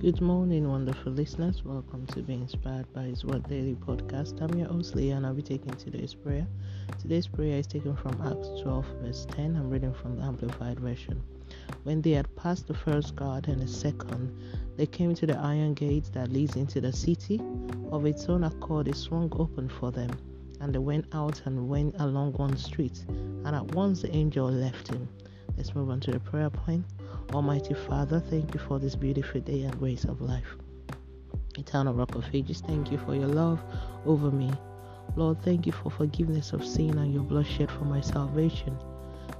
Good morning, wonderful listeners. Welcome to Be Inspired by His Word Daily Podcast. I'm your host, Leah, and I'll be taking today's prayer. Today's prayer is taken from Acts 12, verse 10. I'm reading from the Amplified Version. When they had passed the first guard and the second, they came to the iron gate that leads into the city. Of its own accord, it swung open for them, and they went out and went along one street, and at once the angel left him. Let's move on to the prayer point. Almighty Father, thank you for this beautiful day and grace of life. Eternal Rock of Ages, thank you for your love over me. Lord, thank you for forgiveness of sin and your blood shed for my salvation.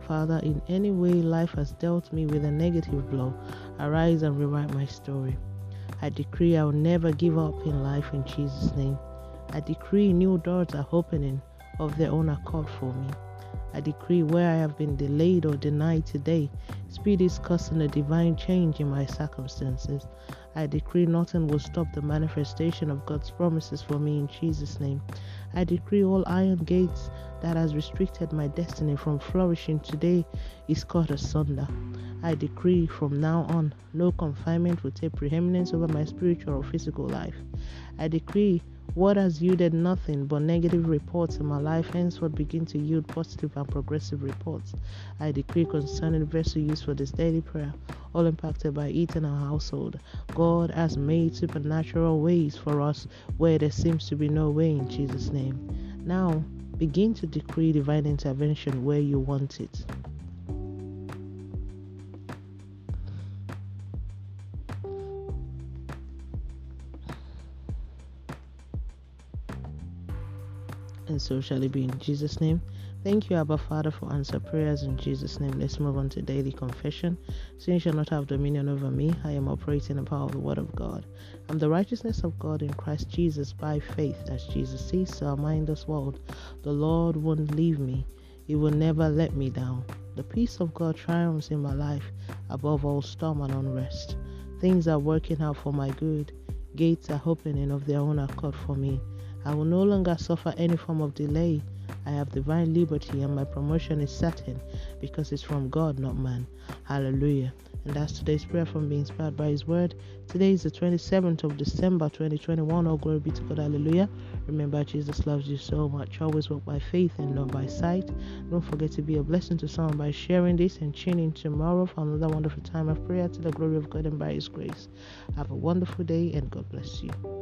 Father, in any way life has dealt me with a negative blow, arise and rewrite my story. I decree I will never give up in life in Jesus' name. I decree new doors are opening of their own accord for me. I decree where I have been delayed or denied today, speed is causing a divine change in my circumstances. I decree nothing will stop the manifestation of God's promises for me in Jesus' name. I decree all iron gates that has restricted my destiny from flourishing today is cut asunder. I decree from now on no confinement will take preeminence over my spiritual or physical life. I decree what has yielded nothing but negative reports in my life henceforth begin to yield positive and progressive reports. I decree concerning vessel used for this daily prayer, all impacted by it in our household. God has made supernatural ways for us where there seems to be no way in Jesus' name. Now, begin to decree divine intervention where you want it. And so shall it be in Jesus' name. Thank you, Abba Father, for answer prayers in Jesus' name. Let's move on to daily confession. Sin shall not have dominion over me. I am operating in the power of the Word of God. I'm the righteousness of God in Christ Jesus by faith, as Jesus sees, so am I in this world. The Lord won't leave me. He will never let me down. The peace of God triumphs in my life above all storm and unrest. Things are working out for my good. Gates are opening of their own accord for me. I will no longer suffer any form of delay. I have divine liberty and my promotion is certain because it's from God, not man. Hallelujah. And that's today's prayer from being inspired by His Word. Today is the 27th of December 2021. All glory be to God. Hallelujah. Remember, Jesus loves you so much. Always walk by faith and not by sight. Don't forget to be a blessing to someone by sharing this and tuning in tomorrow for another wonderful time of prayer to the glory of God and by His grace. Have a wonderful day and God bless you.